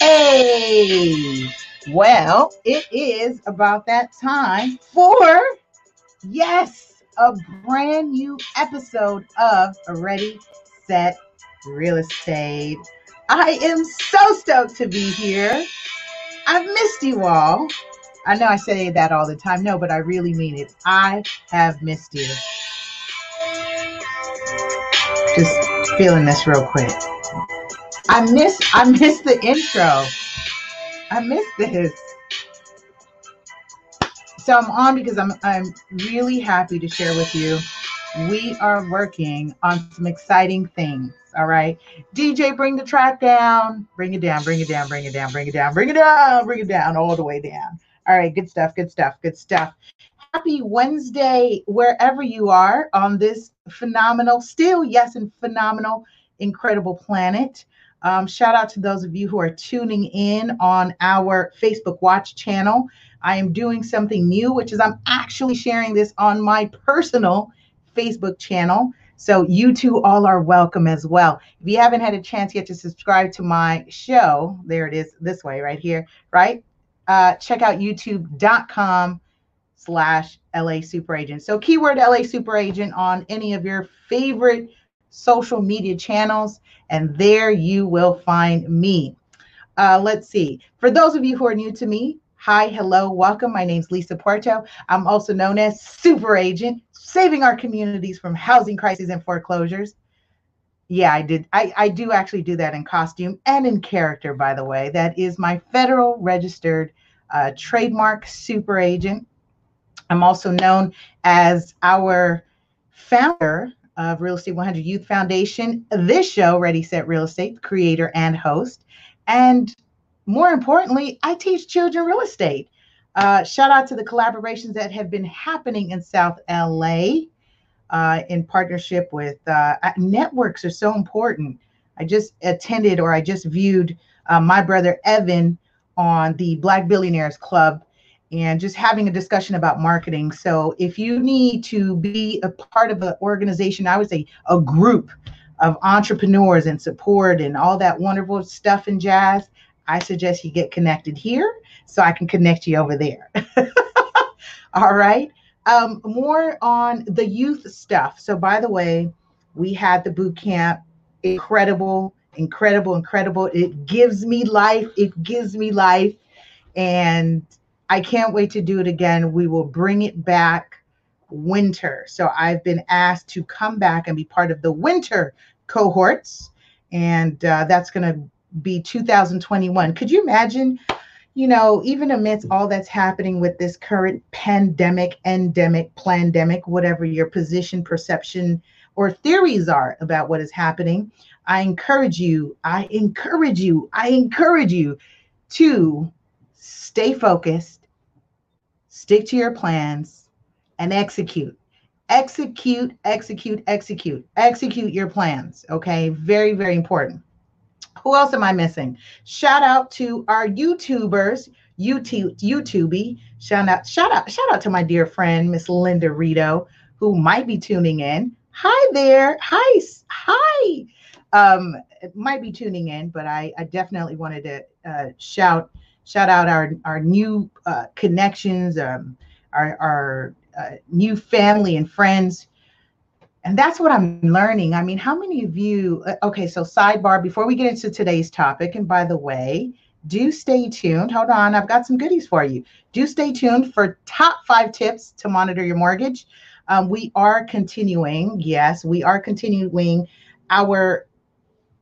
Hey, well, it is about that time for, yes, a brand new episode of Ready, Set, Real Estate. I am so stoked to be here. I've missed you all. I know I say that all the time. No, but I really mean it. I have missed you. Just feeling this real quick. I miss I miss the intro. I miss this. So I'm on because I'm I'm really happy to share with you. We are working on some exciting things. All right. DJ, bring the track down. Bring it down, bring it down, bring it down, bring it down, bring it down, bring it down, all the way down. All right, good stuff, good stuff, good stuff. Happy Wednesday, wherever you are on this phenomenal, still, yes, and phenomenal, incredible planet. Um, shout out to those of you who are tuning in on our Facebook Watch channel. I am doing something new, which is I'm actually sharing this on my personal Facebook channel. So you two all are welcome as well. If you haven't had a chance yet to subscribe to my show, there it is this way right here, right? Uh, check out youtube.com slash LA Super Agent. So keyword LA Super Agent on any of your favorite social media channels, and there you will find me. Uh, let's see. For those of you who are new to me, hi, hello, welcome. My name is Lisa Puerto. I'm also known as Super Agent, saving our communities from housing crises and foreclosures. Yeah, I did. I, I do actually do that in costume and in character, by the way. That is my federal registered uh, trademark super agent. I'm also known as our founder of Real Estate 100 Youth Foundation, this show, Ready Set Real Estate, creator and host. And more importantly, I teach children real estate. Uh, shout out to the collaborations that have been happening in South LA uh, in partnership with uh, networks are so important. I just attended or I just viewed uh, my brother Evan on the Black Billionaires Club and just having a discussion about marketing. So if you need to be a part of an organization, I would say a group of entrepreneurs and support and all that wonderful stuff and jazz, I suggest you get connected here so I can connect you over there. all right. Um, more on the youth stuff. So by the way, we had the boot camp, incredible, incredible, incredible. It gives me life. It gives me life. And I can't wait to do it again. We will bring it back winter. So I've been asked to come back and be part of the winter cohorts. And uh, that's going to be 2021. Could you imagine? You know, even amidst all that's happening with this current pandemic, endemic, pandemic, whatever your position, perception, or theories are about what is happening, I encourage you, I encourage you, I encourage you to stay focused, stick to your plans, and execute. Execute, execute, execute, execute your plans. Okay, very, very important. Who else am I missing? Shout out to our YouTubers, YouTube, YouTube. Shout out, shout out, shout out to my dear friend, Miss Linda Rito, who might be tuning in. Hi there. Hi, hi. Um, might be tuning in, but I, I definitely wanted to uh, shout shout out our our new uh, connections, um, our our uh, new family and friends. And that's what I'm learning. I mean, how many of you? Uh, okay, so sidebar before we get into today's topic, and by the way, do stay tuned. Hold on, I've got some goodies for you. Do stay tuned for top five tips to monitor your mortgage. Um, we are continuing, yes, we are continuing our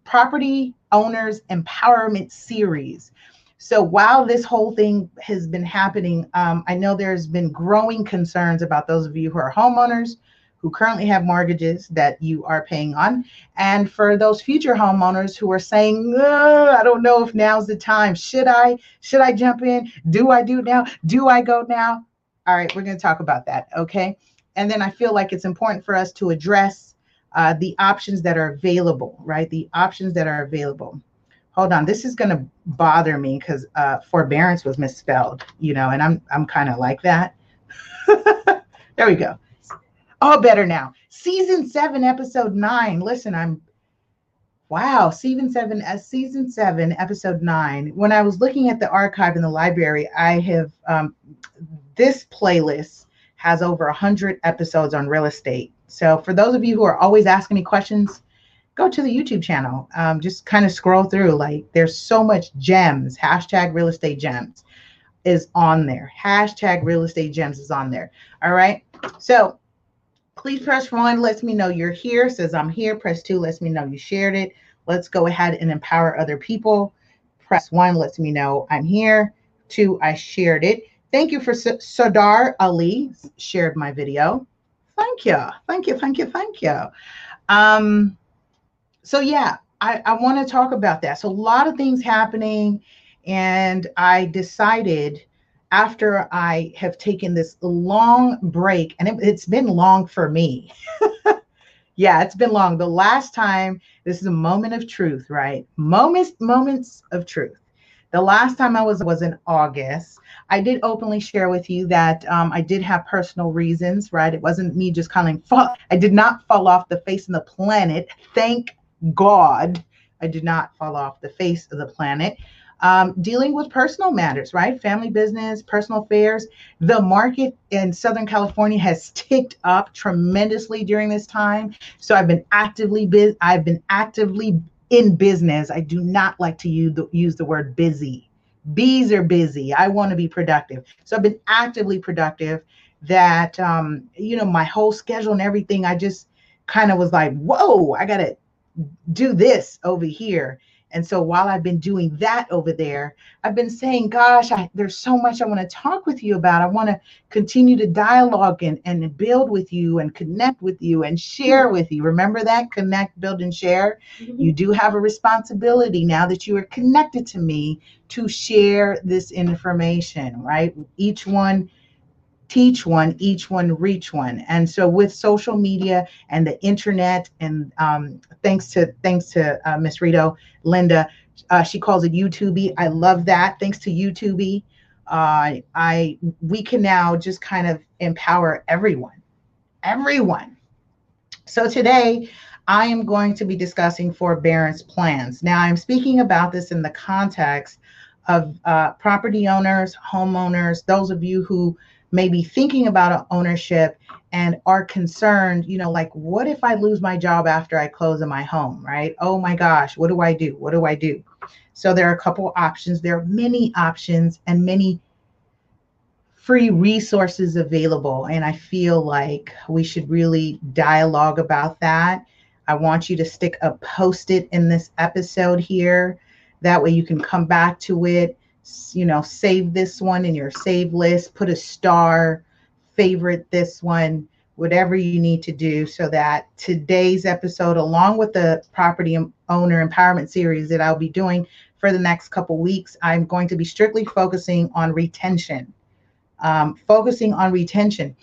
property owners empowerment series. So while this whole thing has been happening, um, I know there's been growing concerns about those of you who are homeowners who currently have mortgages that you are paying on. And for those future homeowners who are saying, I don't know if now's the time. Should I? Should I jump in? Do I do now? Do I go now? All right, we're going to talk about that. Okay. And then I feel like it's important for us to address uh, the options that are available, right? The options that are available hold on, this is going to bother me because uh, forbearance was misspelled, you know, and I'm I'm kind of like that. there we go. Oh, better now. Season seven, episode nine. Listen, I'm wow. Season seven, uh, season seven, episode nine. When I was looking at the archive in the library, I have um, this playlist has over a hundred episodes on real estate. So for those of you who are always asking me questions, go to the YouTube channel. Um, just kind of scroll through. Like there's so much gems. Hashtag real estate gems is on there. Hashtag real estate gems is on there. All right. So please press one, lets me know you're here. Says I'm here. Press two, lets me know you shared it. Let's go ahead and empower other people. Press one, lets me know I'm here. Two, I shared it. Thank you for Sadar Ali shared my video. Thank you. Thank you. Thank you. Thank you. Um, so yeah, I, I want to talk about that. So a lot of things happening, and I decided after I have taken this long break, and it, it's been long for me. yeah, it's been long. The last time, this is a moment of truth, right? Moments, moments of truth. The last time I was was in August. I did openly share with you that um, I did have personal reasons, right? It wasn't me just of fall. I did not fall off the face of the planet. Thank God, I did not fall off the face of the planet. Um, dealing with personal matters, right? Family business, personal affairs. The market in Southern California has ticked up tremendously during this time. So I've been actively bu- I've been actively in business. I do not like to use the, use the word busy. Bees are busy. I want to be productive. So I've been actively productive. That um, you know, my whole schedule and everything. I just kind of was like, whoa, I gotta do this over here. And so while I've been doing that over there, I've been saying, gosh, I, there's so much I want to talk with you about. I want to continue to dialogue and, and build with you and connect with you and share mm-hmm. with you. Remember that? Connect, build, and share. Mm-hmm. You do have a responsibility now that you are connected to me to share this information, right? Each one teach one, each one reach one. And so with social media and the internet, and um, thanks to thanks to uh, Miss Rito, Linda, uh, she calls it YouTube. I love that. Thanks to YouTube, uh, I we can now just kind of empower everyone, everyone. So today. I am going to be discussing forbearance plans. Now, I'm speaking about this in the context of uh, property owners, homeowners, those of you who maybe thinking about ownership and are concerned, you know, like, what if I lose my job after I close in my home, right? Oh my gosh, what do I do? What do I do? So there are a couple options. There are many options and many free resources available. And I feel like we should really dialogue about that. I want you to stick a post it in this episode here. That way you can come back to it you know, save this one in your save list, put a star, favorite this one, whatever you need to do so that today's episode, along with the property owner empowerment series that I'll be doing for the next couple weeks, I'm going to be strictly focusing on retention. Um, focusing on retention.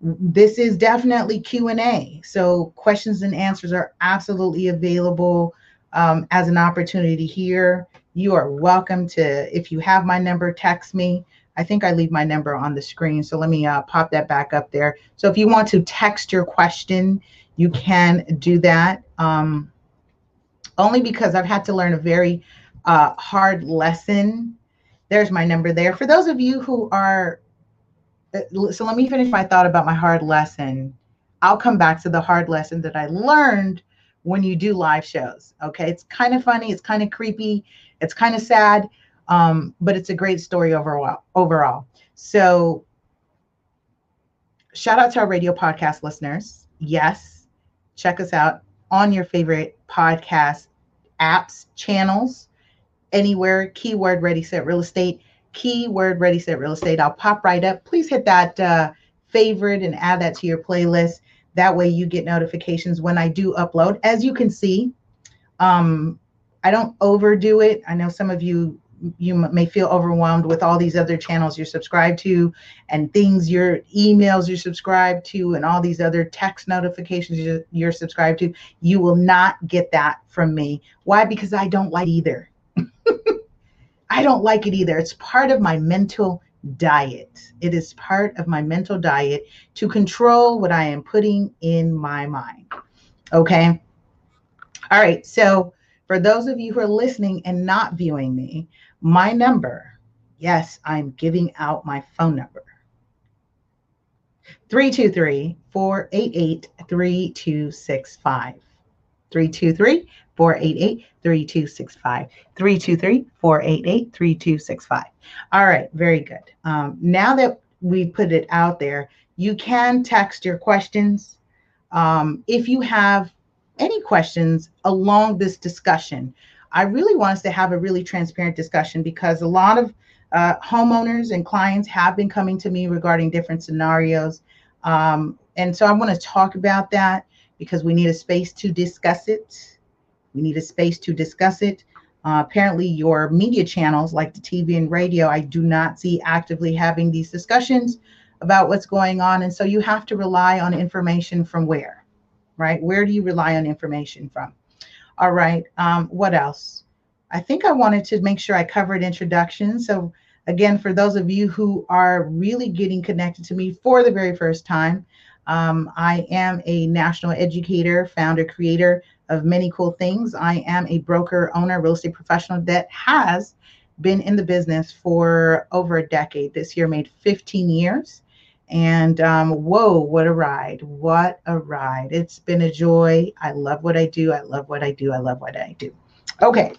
This is definitely Q&A. So questions and answers are absolutely available um, as an opportunity here you are welcome to, if you have my number, text me. I think I leave my number on the screen. So let me uh, pop that back up there. So if you want to text your question, you can do that. Um, only because I've had to learn a very uh, hard lesson. There's my number there. For those of you who are, uh, so let me finish my thought about my hard lesson. I'll come back to the hard lesson that I learned when you do live shows. Okay. It's kind of funny. It's kind of creepy. It's kind of sad, um, but it's a great story overall. Overall, so shout out to our radio podcast listeners. Yes, check us out on your favorite podcast apps, channels, anywhere. Keyword Ready Set Real Estate. Keyword Ready Set Real Estate. I'll pop right up. Please hit that uh, favorite and add that to your playlist. That way you get notifications when I do upload. As you can see, um, I don't overdo it. I know some of you you may feel overwhelmed with all these other channels you're subscribed to and things your emails you're subscribed to and all these other text notifications you're, subscribed to you will not get that from me why because i don't like either i don't like it either it's part of my mental diet. It is part of my mental diet to control what I am putting in my mind. Okay. All right. So, for those of you who are listening and not viewing me, my number, yes, I'm giving out my phone number 323 488 3265. 323 488 3265. 323 488 3265. All right, very good. Um, now that we put it out there, you can text your questions. Um, if you have any questions along this discussion, I really want us to have a really transparent discussion because a lot of uh, homeowners and clients have been coming to me regarding different scenarios. Um, and so I want to talk about that because we need a space to discuss it. We need a space to discuss it. Uh, apparently, your media channels like the TV and radio, I do not see actively having these discussions about what's going on. And so you have to rely on information from where, right? Where do you rely on information from? All right. Um, what else? I think I wanted to make sure I covered introduction. So, again, for those of you who are really getting connected to me for the very first time, um, I am a national educator, founder, creator of many cool things. I am a broker, owner, real estate professional that has been in the business for over a decade. This year made 15 years. And um, whoa, what a ride! What a ride! It's been a joy. I love what I do. I love what I do. I love what I do. Okay.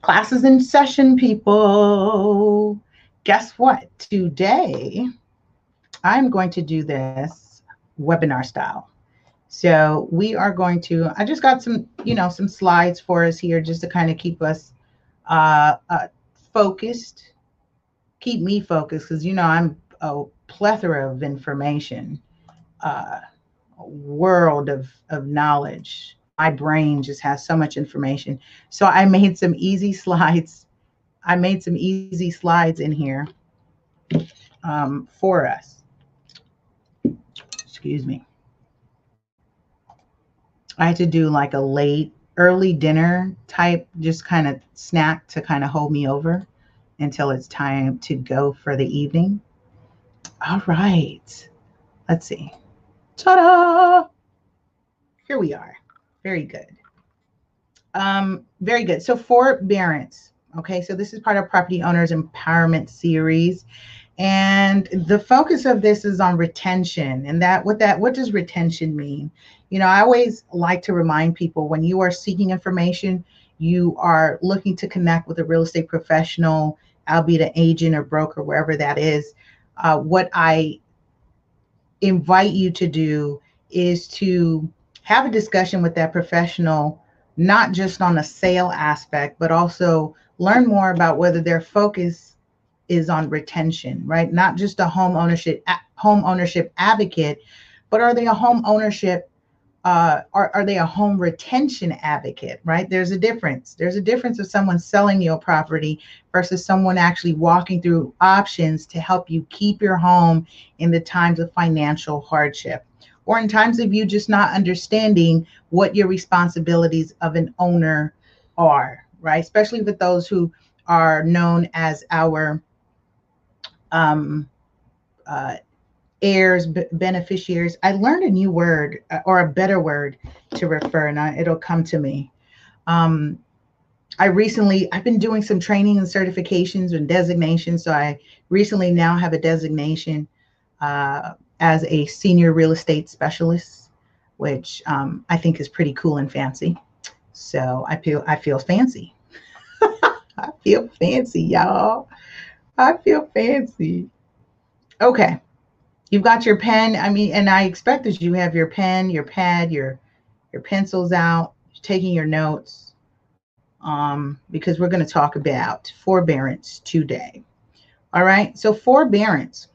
Classes in session, people. Guess what? Today, I'm going to do this webinar style. So we are going to, I just got some, you know, some slides for us here just to kind of keep us uh, uh, focused, keep me focused because, you know, I'm a plethora of information, uh, world of, of knowledge. My brain just has so much information. So I made some easy slides. I made some easy slides in here um, for us excuse me. I had to do like a late, early dinner type, just kind of snack to kind of hold me over until it's time to go for the evening. All right. Let's see. Ta da! Here we are. Very good. Um, very good. So, forbearance. Okay, so this is part of Property Owners Empowerment Series and the focus of this is on retention and that what that what does retention mean you know i always like to remind people when you are seeking information you are looking to connect with a real estate professional albeit an agent or broker wherever that is uh, what i invite you to do is to have a discussion with that professional not just on the sale aspect but also learn more about whether their focus is on retention, right? Not just a home ownership home ownership advocate, but are they a home ownership uh, are, are they a home retention advocate, right? There's a difference. There's a difference of someone selling you a property versus someone actually walking through options to help you keep your home in the times of financial hardship or in times of you just not understanding what your responsibilities of an owner are, right? Especially with those who are known as our um, uh, heirs, b- beneficiaries. I learned a new word uh, or a better word to refer, and I, it'll come to me. Um, I recently, I've been doing some training and certifications and designations. So I recently now have a designation uh, as a senior real estate specialist, which um, I think is pretty cool and fancy. So I feel I feel fancy. I feel fancy, y'all. I feel fancy. Okay. You've got your pen. I mean, and I expect that you have your pen, your pad, your your pencils out, taking your notes. Um, because we're going to talk about forbearance today. All right. So forbearance.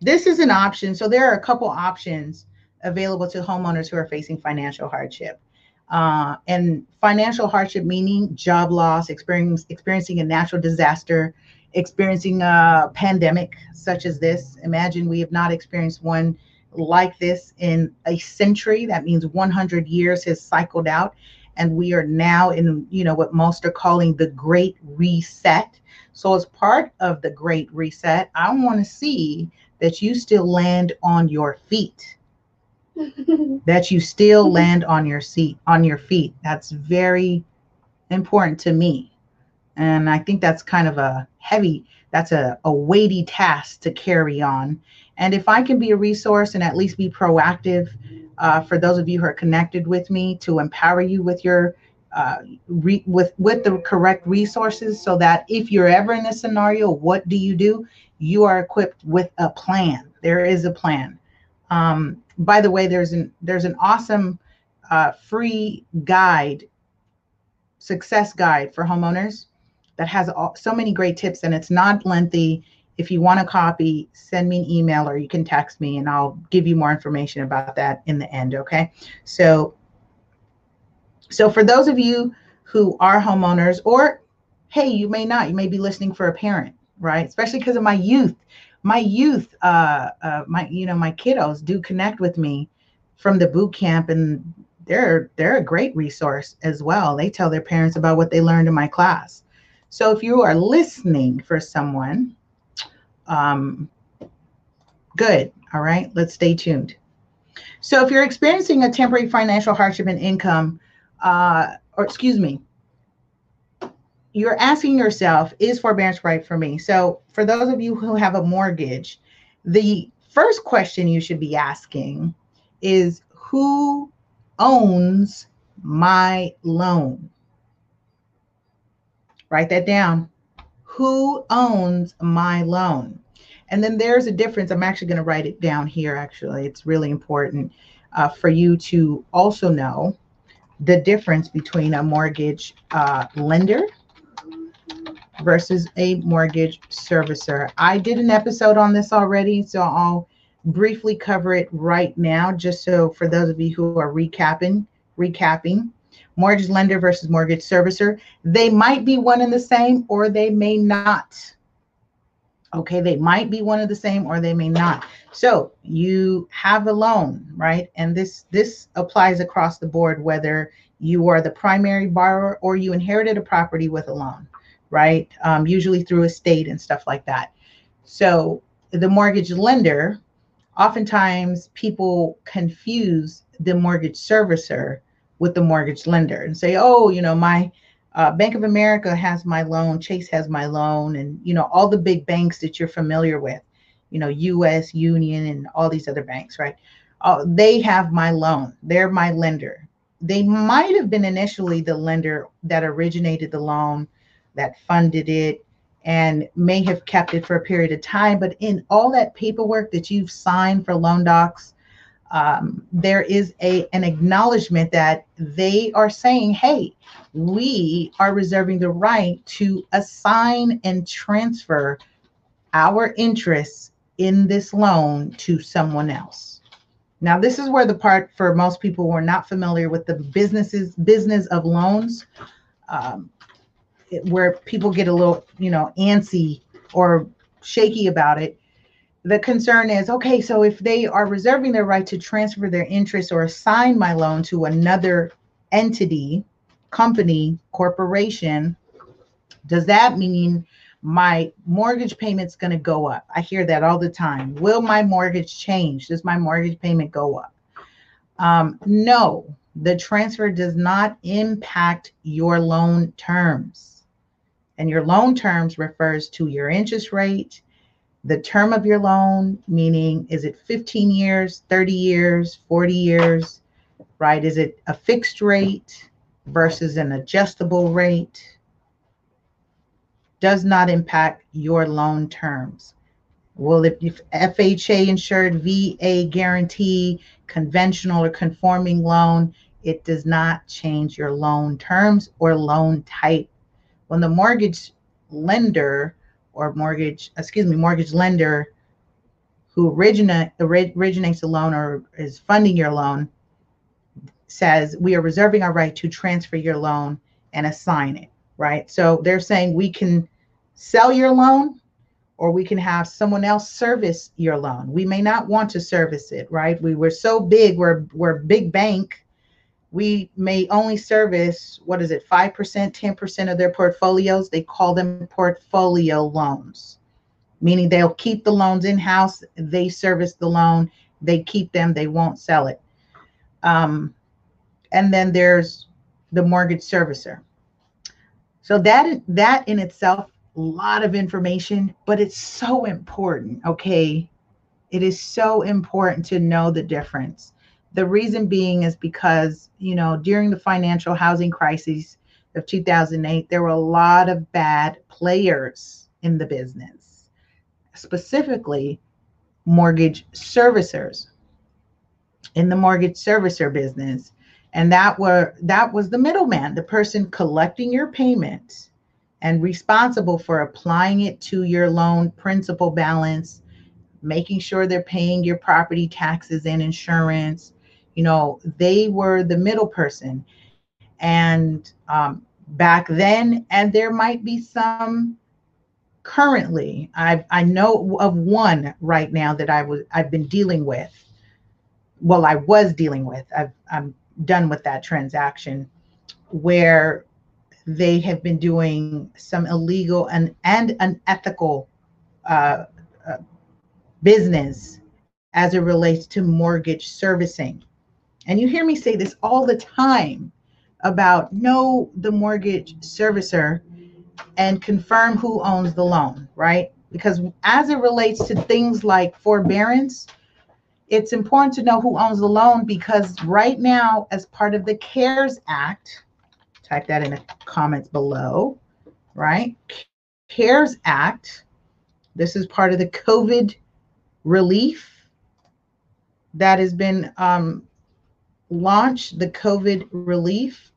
This is an option. So there are a couple options available to homeowners who are facing financial hardship uh, and financial hardship meaning job loss, experiencing a natural disaster, experiencing a pandemic such as this. Imagine we have not experienced one like this in a century. That means 100 years has cycled out. and we are now in you know what most are calling the great reset so as part of the great reset i want to see that you still land on your feet that you still land on your seat on your feet that's very important to me and i think that's kind of a heavy that's a, a weighty task to carry on. And if i can be a resource and at least be proactive uh, for those of you who are connected with me to empower you with your uh, re- with with the correct resources so that if you're ever in a scenario what do you do? You are equipped with a plan. There is a plan. Um, by the way there's an there's an awesome uh, free guide success guide for homeowners that has all, so many great tips and it's not lengthy if you want a copy, send me an email or you can text me and I'll give you more information about that in the end. Okay. So, so for those of you who are homeowners, or hey, you may not, you may be listening for a parent, right? Especially because of my youth. My youth, uh, uh, my you know, my kiddos do connect with me from the boot camp, and they're they're a great resource as well. They tell their parents about what they learned in my class. So if you are listening for someone um, good. All right, let's stay tuned. So, if you're experiencing a temporary financial hardship in income, uh, or excuse me, you're asking yourself, is forbearance right for me? So, for those of you who have a mortgage, the first question you should be asking is who owns my loan? Write that down who owns my loan? And then there's a difference. I'm actually going to write it down here, actually. It's really important uh, for you to also know the difference between a mortgage uh, lender versus a mortgage servicer. I did an episode on this already, so I'll briefly cover it right now, just so for those of you who are recapping, recapping mortgage lender versus mortgage servicer. They might be one and the same, or they may not. Okay, they might be one of the same, or they may not. So you have a loan, right? And this this applies across the board, whether you are the primary borrower or you inherited a property with a loan, right? Um, usually through estate and stuff like that. So the mortgage lender, oftentimes people confuse the mortgage servicer with the mortgage lender and say, oh, you know, my uh, Bank of America has my loan, Chase has my loan, and you know all the big banks that you're familiar with, you know, U.S. Union and all these other banks, right? Uh, they have my loan. They're my lender. They might have been initially the lender that originated the loan, that funded it, and may have kept it for a period of time. But in all that paperwork that you've signed for loan docs, um, there is a an acknowledgement that they are saying, "Hey, we are reserving the right to assign and transfer our interests in this loan to someone else." Now, this is where the part for most people who are not familiar with the businesses business of loans, um, where people get a little, you know, antsy or shaky about it the concern is okay, so if they are reserving their right to transfer their interest or assign my loan to another entity, company, corporation, does that mean my mortgage payment's going to go up? I hear that all the time. Will my mortgage change? Does my mortgage payment go up? Um, no, the transfer does not impact your loan terms. And your loan terms refers to your interest rate, the term of your loan, meaning is it 15 years, 30 years, 40 years, right? Is it a fixed rate versus an adjustable rate? Does not impact your loan terms. Well, if, if FHA insured, VA guarantee, conventional or conforming loan, it does not change your loan terms or loan type. When the mortgage lender or mortgage, excuse me, mortgage lender who originate, originates the loan or is funding your loan says we are reserving our right to transfer your loan and assign it, right? So they're saying we can sell your loan or we can have someone else service your loan. We may not want to service it, right? We were so big, we're we're a big bank we may only service what is it 5% 10% of their portfolios? They call them portfolio loans meaning they'll keep the loans in house they service the loan they keep them they won't sell it. Um, and then there's the mortgage servicer. So that that in itself a lot of information but it's so important okay? It is so important to know the difference the reason being is because, you know, during the financial housing crisis of 2008, there were a lot of bad players in the business, specifically mortgage servicers in the mortgage servicer business. And that were that was the middleman, the person collecting your payment and responsible for applying it to your loan principal balance, making sure they're paying your property taxes and insurance, you know they were the middle person. And um, back then and there might be some currently i i know of one right now that i was i've been dealing with. Well i was dealing with I've, i'm done with that transaction where they have been doing some illegal and and unethical uh, uh, business as it relates to mortgage servicing and you hear me say this all the time about know the mortgage servicer and confirm who owns the loan, right? Because as it relates to things like forbearance, it's important to know who owns the loan because right now, as part of the CARES Act, type that in the comments below, right? CARES Act, this is part of the COVID relief that has been um, launch the COVID relief.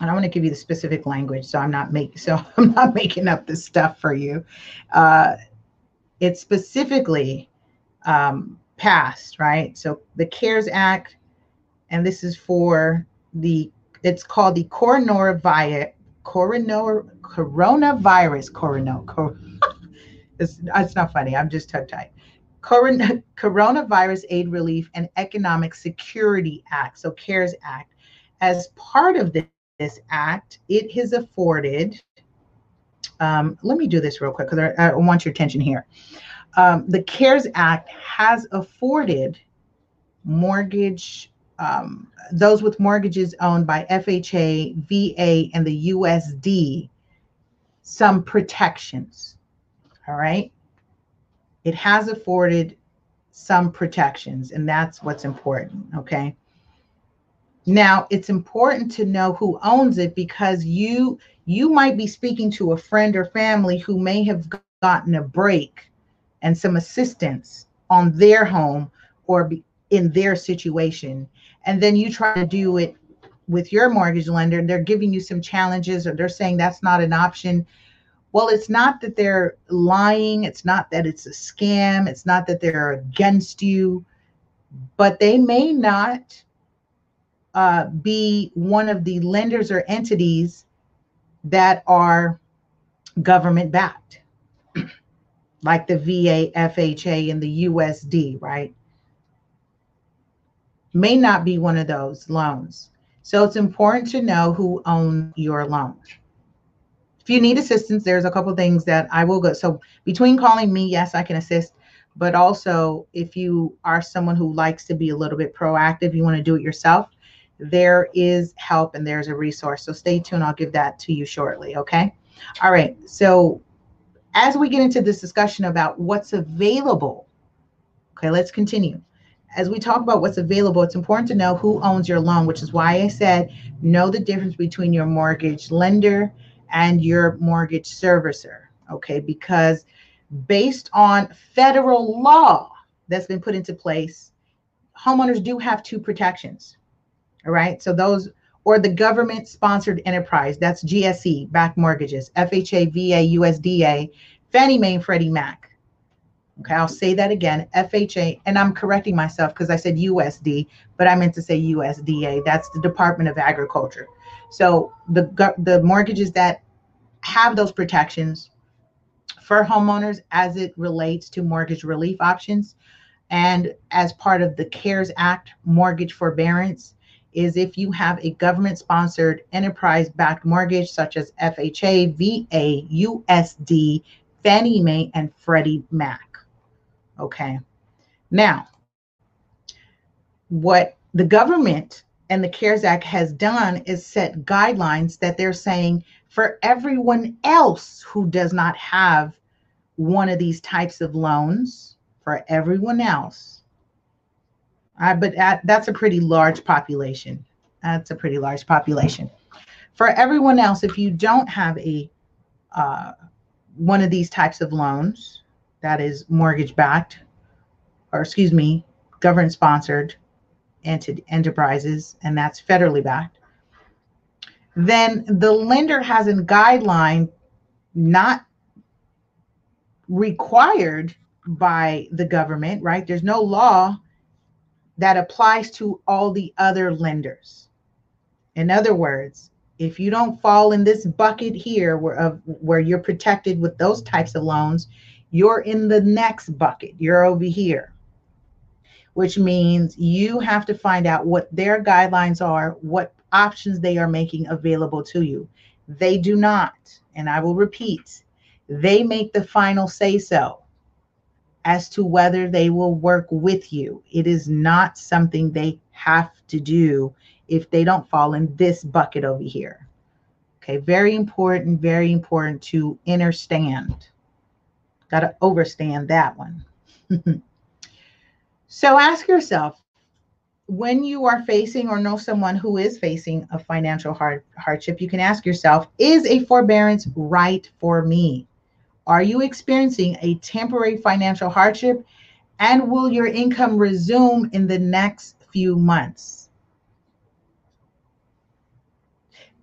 And I want to give you the specific language, so I'm not making so I'm not making up this stuff for you. Uh, it's specifically um, passed, right? So the CARES Act, and this is for the it's called the coronavirus coronavirus coronavirus corona, cor, it's, it's not funny. I'm just tongue tied. Coronavirus Aid Relief and Economic Security Act, so CARES Act. As part of this act, it has afforded, um, let me do this real quick because I, I, want your attention here. Um, the CARES Act has afforded mortgage, um, those with mortgages owned by FHA, VA, and the USD some protections. All right it has afforded some protections, and that's what's important. Okay. Now, it's important to know who owns it because you you might be speaking to a friend or family who may have gotten a break and some assistance on their home or in their situation and then you try to do it with your mortgage lender and they're giving you some challenges or they're saying that's not an option well, it's not that they're lying. It's not that it's a scam. It's not that they're against you, but they may not uh, be one of the lenders or entities that are government backed, like the VA, FHA, and the USD, right? May not be one of those loans. So it's important to know who owns your loan if you need assistance, there's a couple things that I will go. So between calling me, yes, I can assist. But also, if you are someone who likes to be a little bit proactive, you want to do it yourself, there is help and there's a resource. So stay tuned. I'll give that to you shortly. Okay. All right. So as we get into this discussion about what's available, okay, let's continue. As we talk about what's available, it's important to know who owns your loan, which is why I said know the difference between your mortgage lender and your mortgage servicer. Okay, because based on federal law that's been put into place, homeowners do have two protections. All right, so those or the government sponsored enterprise that's GSE backed mortgages, FHA, VA, USDA, Fannie Mae, and Freddie Mac. Okay, I'll say that again FHA, and I'm correcting myself because I said USD, but I meant to say USDA. That's the Department of Agriculture. So the the mortgages that have those protections for homeowners as it relates to mortgage relief options and as part of the CARES Act mortgage forbearance is if you have a government sponsored enterprise backed mortgage such as FHA, VA, USD, Fannie Mae, and Freddie Mac. Okay. Now, what the government and the CARES Act has done is set guidelines that they're saying for everyone else who does not have one of these types of loans, for everyone else. Uh, but at, that's a pretty large population. That's a pretty large population. For everyone else, if you don't have a uh, one of these types of loans that is mortgage backed, or excuse me, government sponsored, ent- enterprises, and that's federally backed, then the lender has a guideline not required by the government, right? There's no law that applies to all the other lenders. In other words, if you don't fall in this bucket here where, where you're protected with those types of loans, you're in the next bucket. You're over here which means you have to find out what their guidelines are, what options they are making available to you. They do not, and I will repeat, they make the final say so as to whether they will work with you. It is not something they have to do if they don't fall in this bucket over here. Okay, very important, very important to understand. Got to overstand that one. So ask yourself when you are facing or know someone who is facing a financial hard, hardship, you can ask yourself Is a forbearance right for me? Are you experiencing a temporary financial hardship? And will your income resume in the next few months?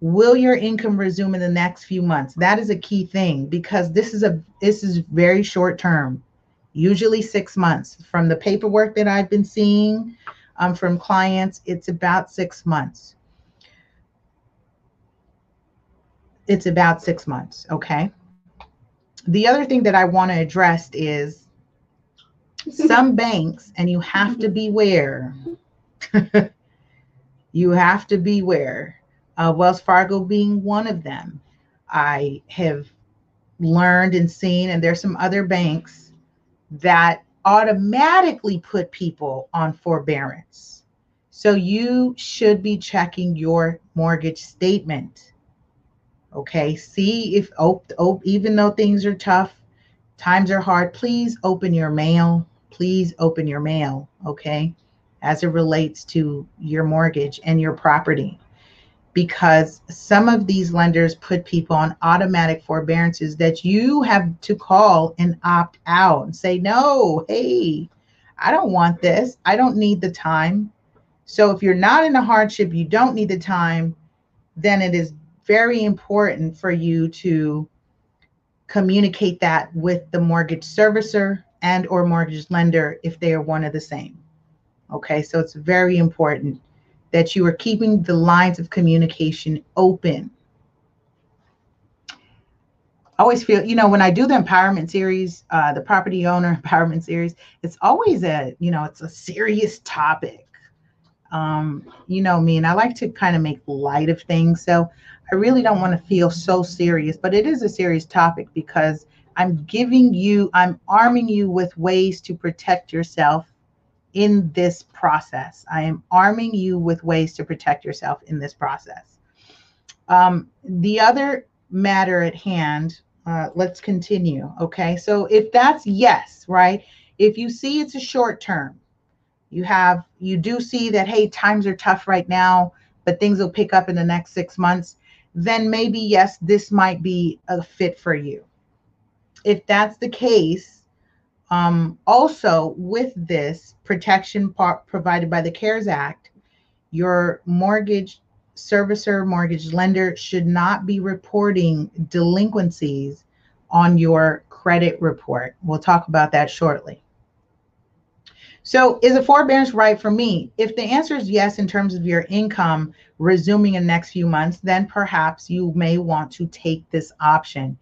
Will your income resume in the next few months? That is a key thing because this is a this is very short term usually six months. From the paperwork that I've been seeing um, from clients, it's about six months. It's about six months, okay? The other thing that I want to address is some banks, and you have to beware. you have to beware. Uh, Wells Fargo being one of them. I have learned and seen, and there's some other banks that automatically put people on forbearance. So you should be checking your mortgage statement. Okay, see if oh, oh, even though things are tough, times are hard, please open your mail. Please open your mail, okay, as it relates to your mortgage and your property because some of these lenders put people on automatic forbearances that you have to call and opt out and say, no, hey, I don't want this. I don't need the time. So if you're not in a hardship, you don't need the time, then it is very important for you to communicate that with the mortgage servicer and or mortgage lender if they are one of the same. Okay, so it's very important that you are keeping the lines of communication open. I always feel, you know, when I do the empowerment series, uh, the property owner empowerment series, it's always a, you know, it's a serious topic. Um, you know me, and I like to kind of make light of things. So I really don't want to feel so serious, but it is a serious topic because I'm giving you, I'm arming you with ways to protect yourself in this process. I am arming you with ways to protect yourself in this process. Um, the other matter at hand, uh, let's continue. Okay, so if that's yes, right? If you see it's a short term, you have, you do see that, hey, times are tough right now, but things will pick up in the next six months, then maybe yes, this might be a fit for you. If that's the case, um, also, with this protection part provided by the CARES Act, your mortgage servicer, mortgage lender should not be reporting delinquencies on your credit report. We'll talk about that shortly. So, is a forbearance right for me? If the answer is yes, in terms of your income resuming in the next few months, then perhaps you may want to take this option.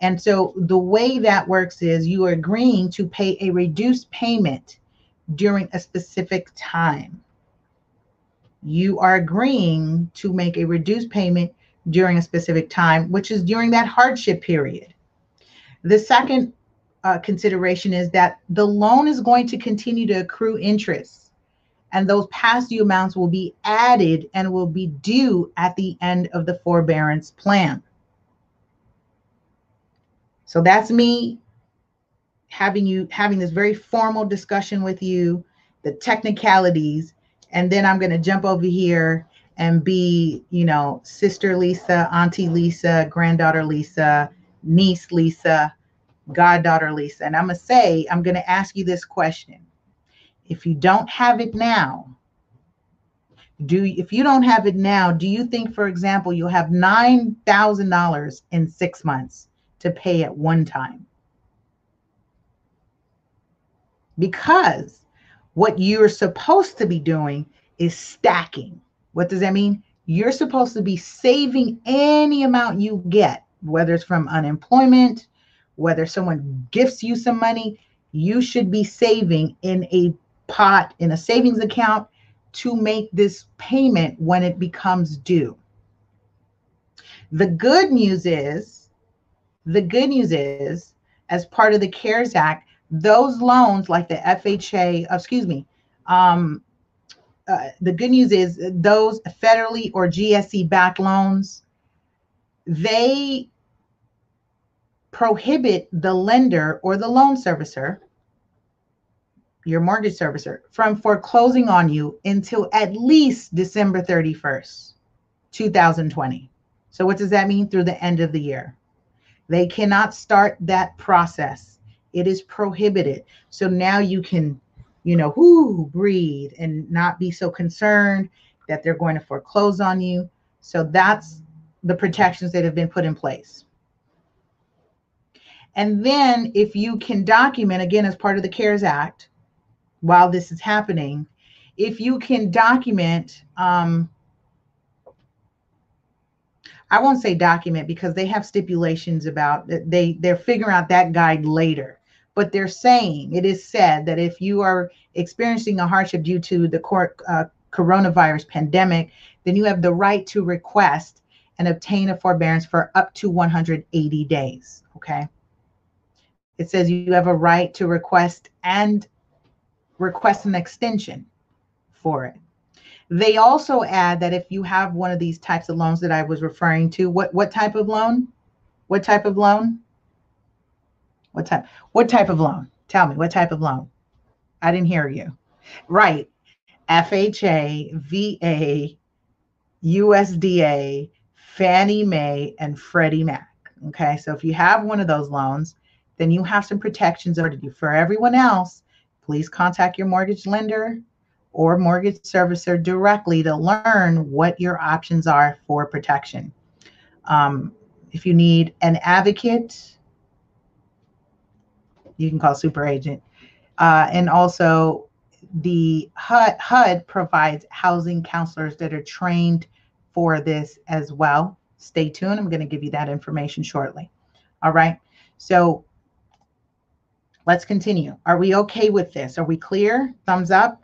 And so the way that works is you are agreeing to pay a reduced payment during a specific time. you are agreeing to make a reduced payment during a specific time, which is during that hardship period. The second uh, consideration is that the loan is going to continue to accrue interest, and those past due amounts will be added and will be due at the end of the forbearance plan. So that's me having you having this very formal discussion with you, the technicalities, and then I'm going to jump over here and be, you know, sister Lisa, auntie Lisa, granddaughter Lisa, niece Lisa, goddaughter Lisa. And I'm going to say, I'm going to ask you this question. If you don't have it now, do if you don't have it now, do you think, for example, you'll have $9,000 in six months to pay at one time? Because what you're supposed to be doing is stacking. What does that mean? You're supposed to be saving any amount you get, whether it's from unemployment, whether someone gifts you some money, you should be saving in a pot, in a savings account to make this payment when it becomes due. The good news is, the good news is, as part of the CARES Act, those loans like the FHA, excuse me, um, uh, the good news is those federally or GSE backed loans, they prohibit the lender or the loan servicer, your mortgage servicer, from foreclosing on you until at least December 31st, 2020. So, what does that mean? Through the end of the year. They cannot start that process it is prohibited. So now you can, you know, whoo, breathe and not be so concerned that they're going to foreclose on you. So that's the protections that have been put in place. And then if you can document, again, as part of the CARES Act, while this is happening, if you can document, um, I won't say document because they have stipulations about they they're figuring out that guide later but they're saying it is said that if you are experiencing a hardship due to the court, uh, coronavirus pandemic, then you have the right to request and obtain a forbearance for up to 180 days. Okay. It says you have a right to request and request an extension for it. They also add that if you have one of these types of loans that I was referring to, what what type of loan? What type of loan? What type? What type of loan? Tell me what type of loan. I didn't hear you. Right. FHA, VA, USDA, Fannie Mae, and Freddie Mac. Okay. So if you have one of those loans, then you have some protections over to you. For everyone else, please contact your mortgage lender or mortgage servicer directly to learn what your options are for protection. Um, if you need an advocate, you can call super agent. Uh, and also the HUD, HUD provides housing counselors that are trained for this as well. Stay tuned. I'm going to give you that information shortly. All right. So let's continue. Are we okay with this? Are we clear? Thumbs up?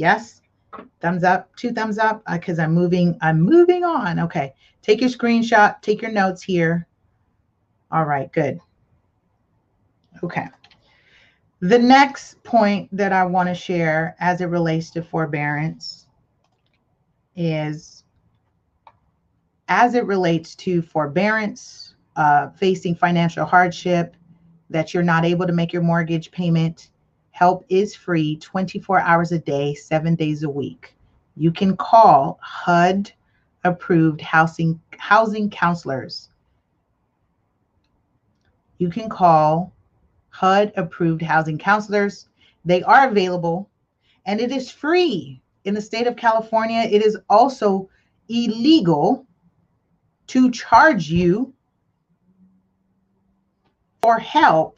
Yes. Thumbs up. Two thumbs up because uh, I'm moving. I'm moving on. Okay. Take your screenshot. Take your notes here. All right. Good. Okay. The next point that I want to share as it relates to forbearance is as it relates to forbearance, uh, facing financial hardship, that you're not able to make your mortgage payment, help is free 24 hours a day, seven days a week. You can call HUD approved housing housing counselors. You can call HUD approved housing counselors. They are available and it is free. In the state of California, it is also illegal to charge you for help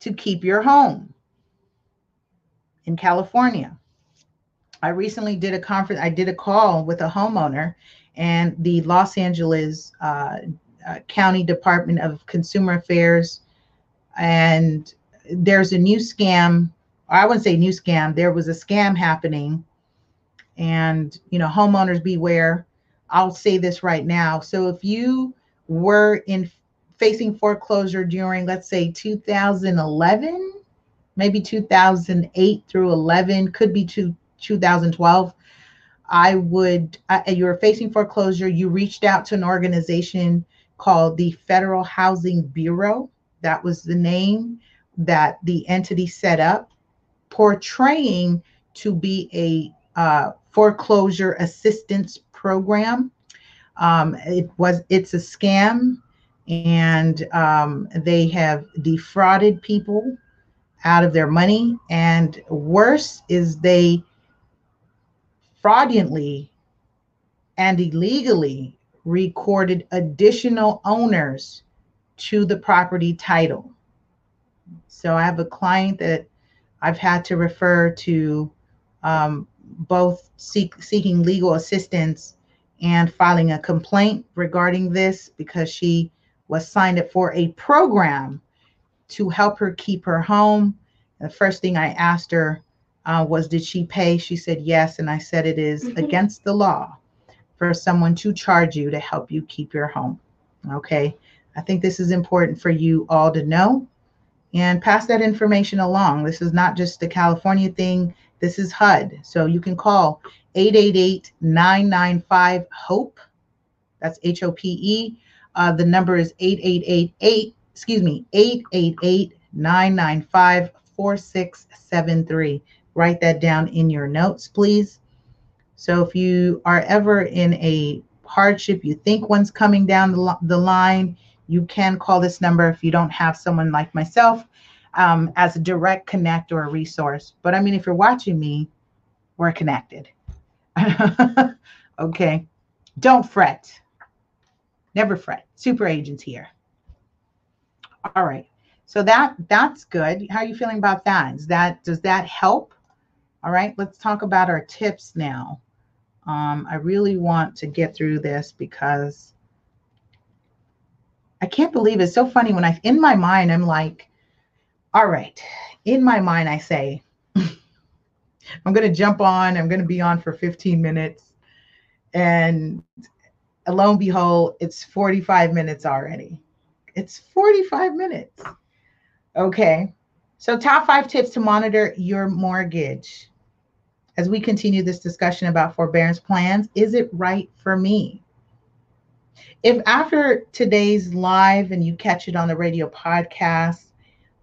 to keep your home in California. I recently did a conference, I did a call with a homeowner, and the Los Angeles uh, uh, County Department of Consumer Affairs and there's a new scam. or I wouldn't say new scam. There was a scam happening, And, you know, homeowners beware. I'll say this right now. So if you were in facing foreclosure during, let's say, 2011, maybe 2008 through 11, could be to 2012. I would, you were facing foreclosure, you reached out to an organization called the Federal Housing Bureau. That was the name that the entity set up, portraying to be a uh, foreclosure assistance program. Um, it was it's a scam, and um, they have defrauded people out of their money. And worse is they fraudulently and illegally recorded additional owners to the property title. So I have a client that I've had to refer to um, both seek, seeking legal assistance and filing a complaint regarding this because she was signed up for a program to help her keep her home. The first thing I asked her uh, was, Did she pay? She said yes. And I said, It is mm-hmm. against the law for someone to charge you to help you keep your home. Okay. I think this is important for you all to know and pass that information along. This is not just the California thing, this is HUD. So you can call 888 995 HOPE. That's H O P E. Uh, the number is 8888, excuse me, 888 995 4673. Write that down in your notes, please. So if you are ever in a hardship, you think one's coming down the, the line, you can call this number if you don't have someone like myself um, as a direct connect or a resource. But I mean, if you're watching me, we're connected. okay. Don't fret. Never fret. Super agents here. All right. So that that's good. How are you feeling about that? Is that does that help? All right. Let's talk about our tips now. Um, I really want to get through this because I can't believe it's so funny when I in my mind I'm like, all right. In my mind I say, I'm going to jump on. I'm going to be on for 15 minutes, and lo and behold, it's 45 minutes already. It's 45 minutes. Okay. So, top five tips to monitor your mortgage. As we continue this discussion about forbearance plans, is it right for me? If after today's live and you catch it on the radio podcast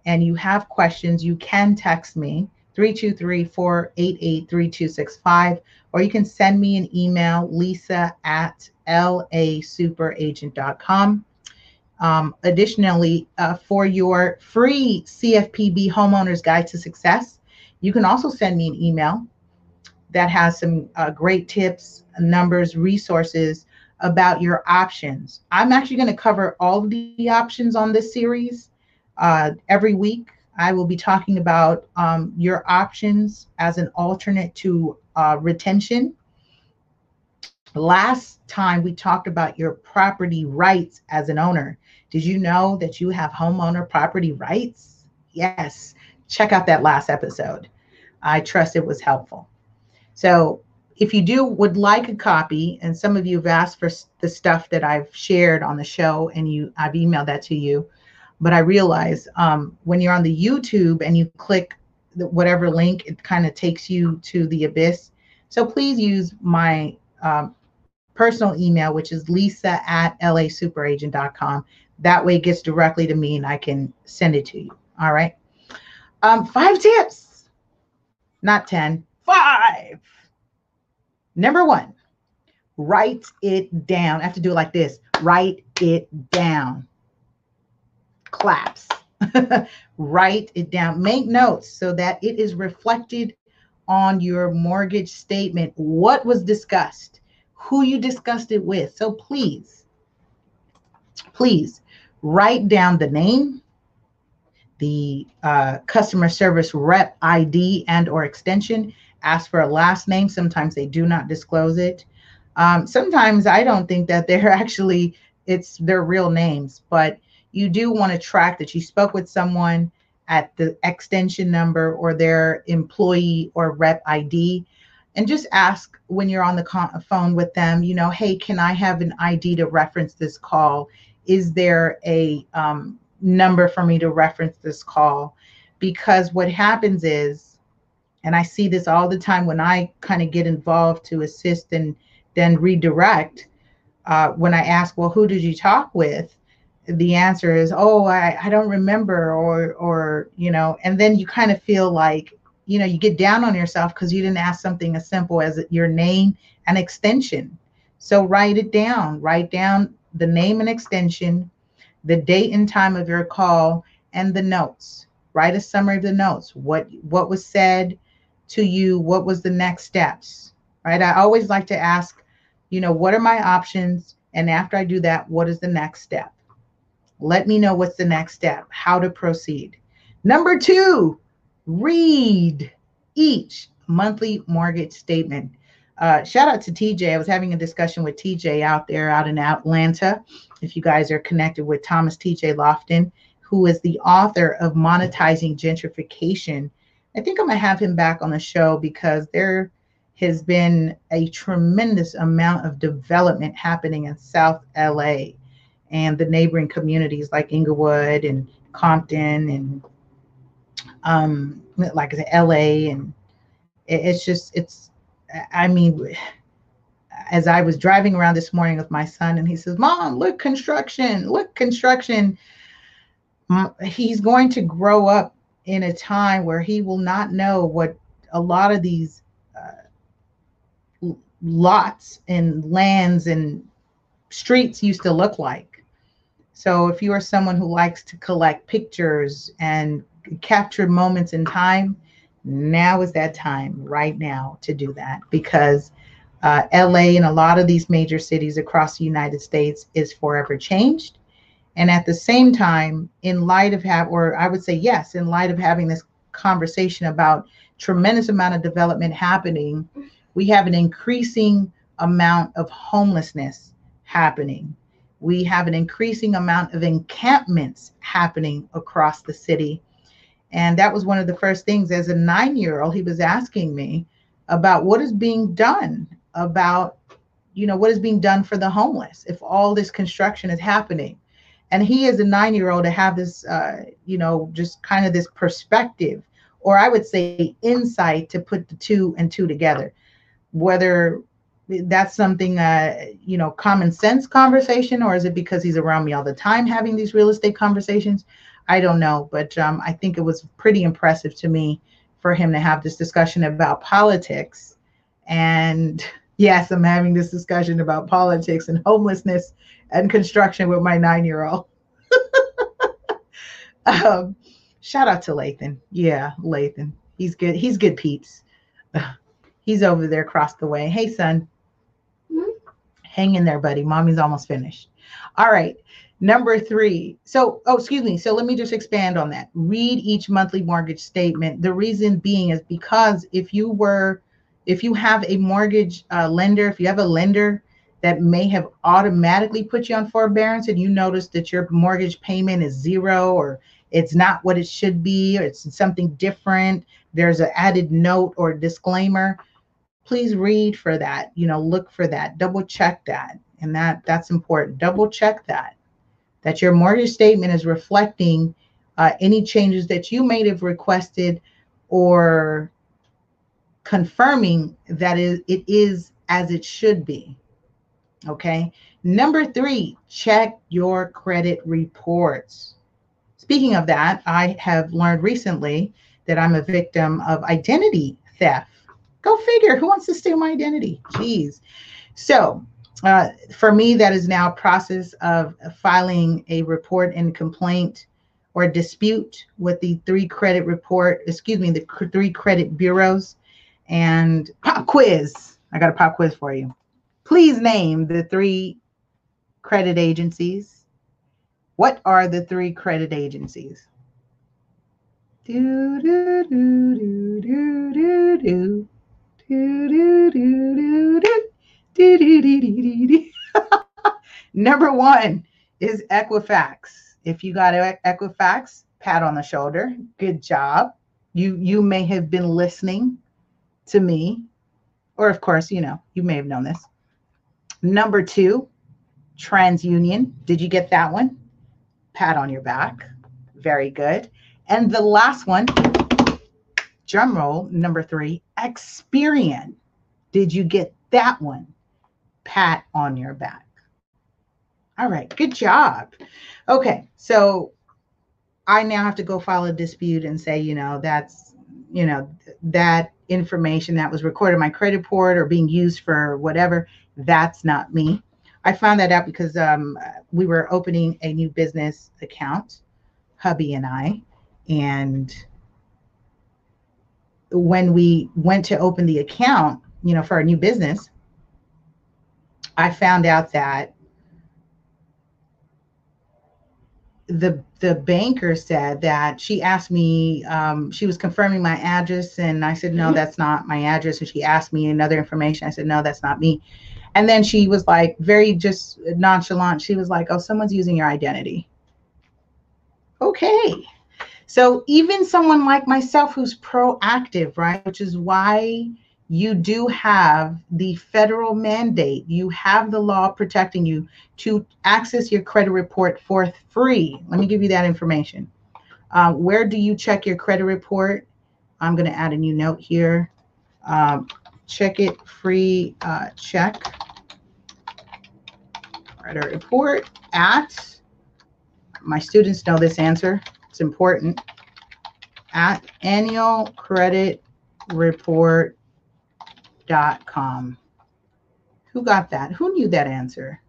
and you have questions, you can text me 323 488 3265, or you can send me an email, lisa at lasuperagent.com. Um, additionally, uh, for your free CFPB Homeowners Guide to Success, you can also send me an email that has some uh, great tips, numbers, resources about your options. I'm actually going to cover all the options on this series uh, every week. I will be talking about um, your options as an alternate to uh, retention. Last time we talked about your property rights as an owner. Did you know that you have homeowner property rights? Yes. Check out that last episode. I trust it was helpful. So, if you do would like a copy, and some of you have asked for the stuff that I've shared on the show, and you I've emailed that to you, but I realize um, when you're on the YouTube and you click the, whatever link, it kind of takes you to the abyss. So please use my um, personal email, which is lisa at lasuperagent.com. That way it gets directly to me and I can send it to you. All right. Um, five tips, not 10, five. Number one, write it down. I have to do it like this write it down. Claps. write it down. Make notes so that it is reflected on your mortgage statement. What was discussed? Who you discussed it with. So please, please write down the name, the uh, customer service rep ID and or extension, ask for a last name. Sometimes they do not disclose it. Um, sometimes I don't think that they're actually, it's their real names, but you do want to track that you spoke with someone at the extension number or their employee or rep ID. and just ask when you're on the phone with them, you know, hey, can I have an ID to reference this call? Is there a um, number for me to reference this call? Because what happens is, and I see this all the time when I kind of get involved to assist and then redirect. Uh, when I ask, well, who did you talk with? The answer is, oh, I, I don't remember, or or you know, and then you kind of feel like you know you get down on yourself because you didn't ask something as simple as your name and extension. So write it down write down the name and extension the date and time of your call and the notes. Write a summary of the notes. What what was said to you? What was the next steps? Right? I always like to ask you know what are my options? And after i do that what is the next step let me know what's the next step how to proceed number two read each monthly mortgage statement. Uh, shout out to TJ. I was having a discussion with TJ out there out in Atlanta. If you guys are connected with Thomas TJ Lofton, who is the author of Monetizing Gentrification, I think I'm going to have him back on the show because there has been a tremendous amount of development happening in South LA and the neighboring communities like Inglewood and Compton and um, like I said, LA, and it, it's just it's. I mean, as I was driving around this morning with my son, and he says, "Mom, look construction, look construction." He's going to grow up in a time where he will not know what a lot of these uh, lots and lands and streets used to look like. So if you are someone who likes to collect pictures and capture moments in time, now is that time right now to do that because uh, LA and a lot of these major cities across the United States is forever changed. And at the same time, in light of have, or I would say yes, in light of having this conversation about tremendous amount of development happening, we have an increasing amount of homelessness happening. We have an increasing amount of encampments happening across the city and that was one of the first things as a nine year old, he was asking me about what is being done about, you know, what is being done for the homeless if all this construction is happening. And he, as a nine year old, to have this, uh, you know, just kind of this perspective, or I would say insight to put the two and two together. Whether that's something uh you know common sense conversation or is it because he's around me all the time having these real estate conversations I don't know, but um, I think it was pretty impressive to me for him to have this discussion about politics. And yes, I'm having this discussion about politics and homelessness and construction with my nine year old. um, shout out to Lathan. Yeah, Lathan. He's good. He's good peeps. He's over there across the way. Hey, son. Hang in there, buddy. Mommy's almost finished. All right. Number three, so, oh, excuse me. So let me just expand on that. Read each monthly mortgage statement. The reason being is because if you were, if you have a mortgage uh, lender, if you have a lender that may have automatically put you on forbearance and you notice that your mortgage payment is zero or it's not what it should be or it's something different, there's an added note or disclaimer, please read for that. You know, look for that, double check that. And that that's important. Double check that that your mortgage statement is reflecting uh, any changes that you may have requested or confirming that it is as it should be. Okay. Number three, check your credit reports. Speaking of that, I have learned recently that I'm a victim of identity theft. Go figure. Who wants to steal my identity? Jeez. So uh, for me, that is now process of filing a report and complaint or dispute with the three credit report, excuse me, the three credit bureaus and pop quiz. I got a pop quiz for you. Please name the three credit agencies. What are the three credit agencies? Do, do, do, do, do, do, do. Number one is Equifax. If you got Equifax, pat on the shoulder. Good job. You you may have been listening to me Or, of course, you know, you may have known this. Number two, TransUnion. Did you get that one? Pat on your back. Very good. And the last one, drum roll, number three, Experian. Did you get that one? Pat on your back. All right, good job. Okay, so I now have to go file a dispute and say, you know, that's, you know, that information that was recorded my credit report or being used for whatever, that's not me. I found that out because um, we were opening a new business account, hubby and I, and when we went to open the account, you know, for our new business, I found out that the the banker said that she asked me um, she was confirming my address and i said no mm-hmm. that's not my address and she asked me another information. I said no that's not me. And then she was like very just nonchalant she was like oh someone's using your identity. Okay so even someone like myself who's proactive, right, which is why you do have the federal mandate, you have the law protecting you to access your credit report for free. Let me give you that information. Uh, where do you check your credit report? I'm going to add a new note here. Um, check it free uh, check credit report at my students know this answer it's important, at annualcreditreport.com. Who got that? Who knew that answer?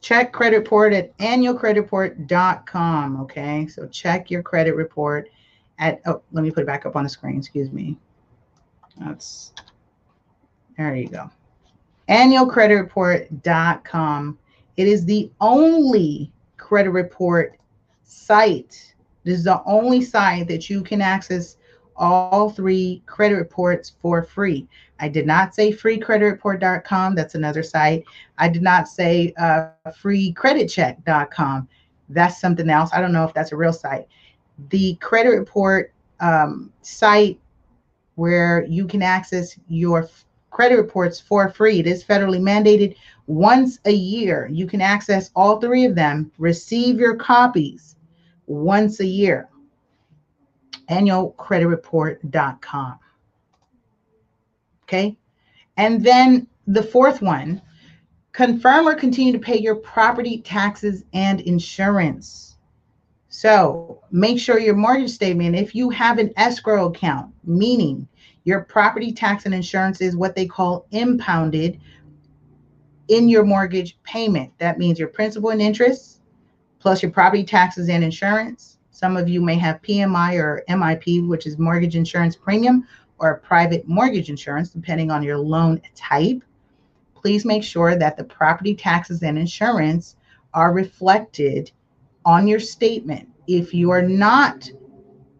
Check credit report at annualcreditreport.com. Okay, so check your credit report at, oh, let me put it back up on the screen. Excuse me. That's, there you go. Annualcreditreport.com it is the only credit report site. This is the only site that you can access all three credit reports for free. I did not say freecreditreport.com. That's another site. I did not say uh, freecreditcheck.com. That's something else. I don't know if that's a real site. The credit report um, site where you can access your credit reports for free. It is federally mandated once a year. You can access all three of them, receive your copies once a year. Annualcreditreport.com. Okay. And then the fourth one confirm or continue to pay your property taxes and insurance. So make sure your mortgage statement, if you have an escrow account, meaning your property tax and insurance is what they call impounded in your mortgage payment. That means your principal and interest, plus your property taxes and insurance. Some of you may have PMI or MIP, which is mortgage insurance premium, or private mortgage insurance, depending on your loan type. Please make sure that the property taxes and insurance are reflected on your statement. If you are not,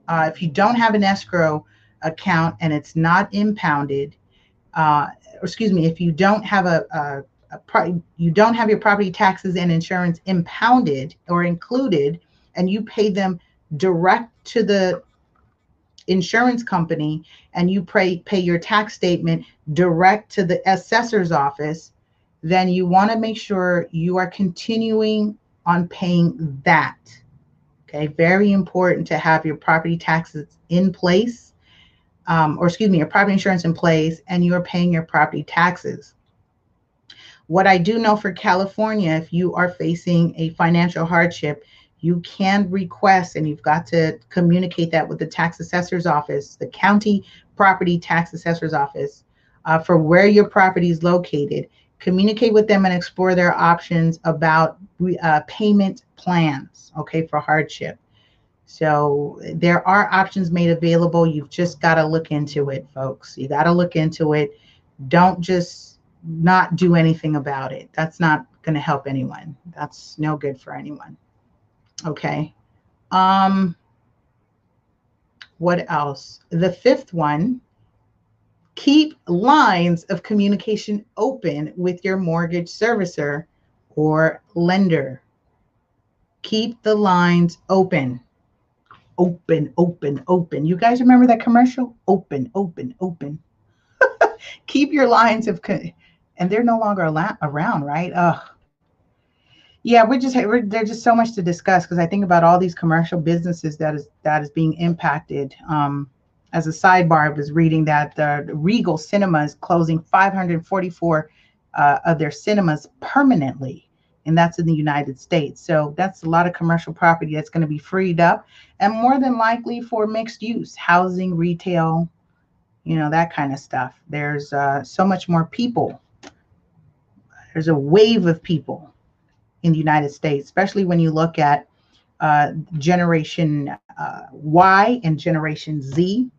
uh, if you don't have an escrow account and it's not impounded, uh, or excuse me, if you don't have a, a pro- you don't have your property taxes and insurance impounded or included, and you pay them direct to the insurance company, and you pay pay your tax statement direct to the assessor's office, then you want to make sure you are continuing on paying that. Okay, very important to have your property taxes in place, um, or excuse me, your property insurance in place, and you are paying your property taxes. What I do know for California, if you are facing a financial hardship, you can request, and you've got to communicate that with the tax assessor's office, the county property tax assessor's office, uh, for where your property is located. Communicate with them and explore their options about uh, payment plans, okay, for hardship. So there are options made available. You've just got to look into it, folks. You got to look into it. Don't just not do anything about it. That's not going to help anyone. That's no good for anyone. Okay. Um, what else? The fifth one keep lines of communication open with your mortgage servicer or lender. Keep the lines open. Open, open, open. You guys remember that commercial? Open, open, open. Keep your lines of, and they're no longer around, right? Ugh. Yeah, we're just we're, there's just so much to discuss because I think about all these commercial businesses that is that is being impacted. Um, as a sidebar, I was reading that the Regal Cinema is closing 544 uh, of their cinemas permanently and that's in the United States. So that's a lot of commercial property that's going to be freed up and more than likely for mixed use, housing, retail, you know, that kind of stuff. There's uh, so much more people. There's a wave of people in the United States, especially when you look at uh, Generation uh, Y and Generation Z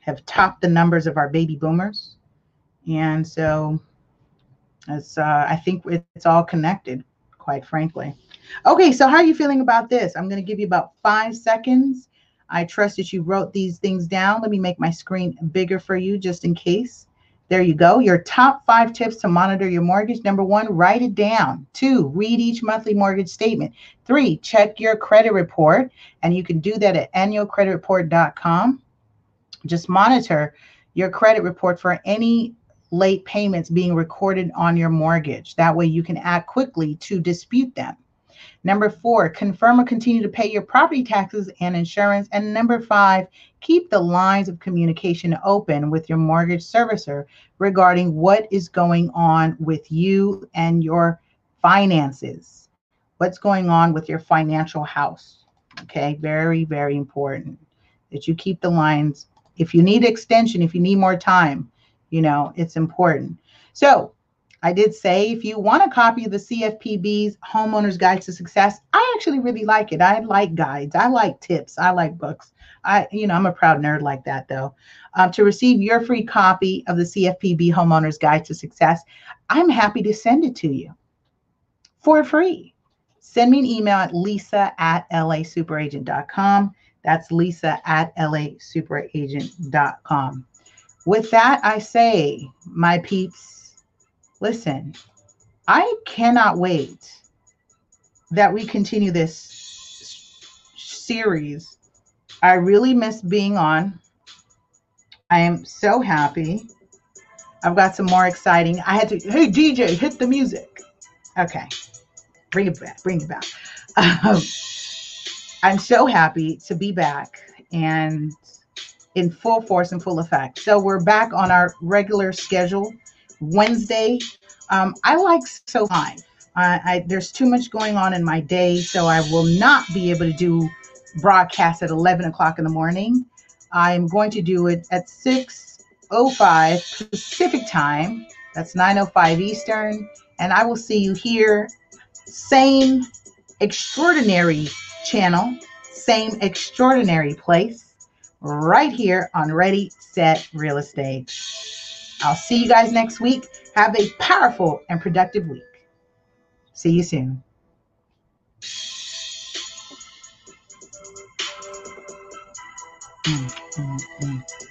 have topped the numbers of our baby boomers. And so it's, uh, I think it's all connected quite frankly. Okay, so how are you feeling about this? I'm going to give you about five seconds. I trust that you wrote these things down. Let me make my screen bigger for you just in case. There you go. Your top five tips to monitor your mortgage. Number one, write it down. Two, read each monthly mortgage statement. Three, check your credit report. And you can do that at annualcreditreport.com. Just monitor your credit report for any late payments being recorded on your mortgage. That way you can act quickly to dispute them. Number four, confirm or continue to pay your property taxes and insurance. And number five, keep the lines of communication open with your mortgage servicer regarding what is going on with you and your finances. What's going on with your financial house? Okay, very, very important that you keep the lines. If you need extension, if you need more time, you know, it's important. So I did say if you want a copy of the CFPB's Homeowner's Guide to Success, I actually really like it. I like guides. I like tips. I like books. I, you know, I'm a proud nerd like that though. Um, to receive your free copy of the CFPB Homeowner's Guide to Success, I'm happy to send it to you for free. Send me an email at lisa at lasuperagent.com. That's lisa at lasuperagent.com. With that, I say, my peeps, listen, I cannot wait that we continue this series. I really miss being on. I am so happy. I've got some more exciting. I had to, hey, DJ, hit the music. Okay, bring it back, bring it back. Um, I'm so happy to be back and in full force and full effect. So we're back on our regular schedule Wednesday. Um, I like so fine. I, I, there's too much going on in my day, so I will not be able to do broadcast at 11 o'clock in the morning. I'm going to do it at 6:05 Pacific time. That's 9:05 Eastern, and I will see you here. Same extraordinary channel, same extraordinary place right here on Ready, Set, Real Estate. I'll see you guys next week. Have a powerful and productive week. See you soon. Mm, mm, mm.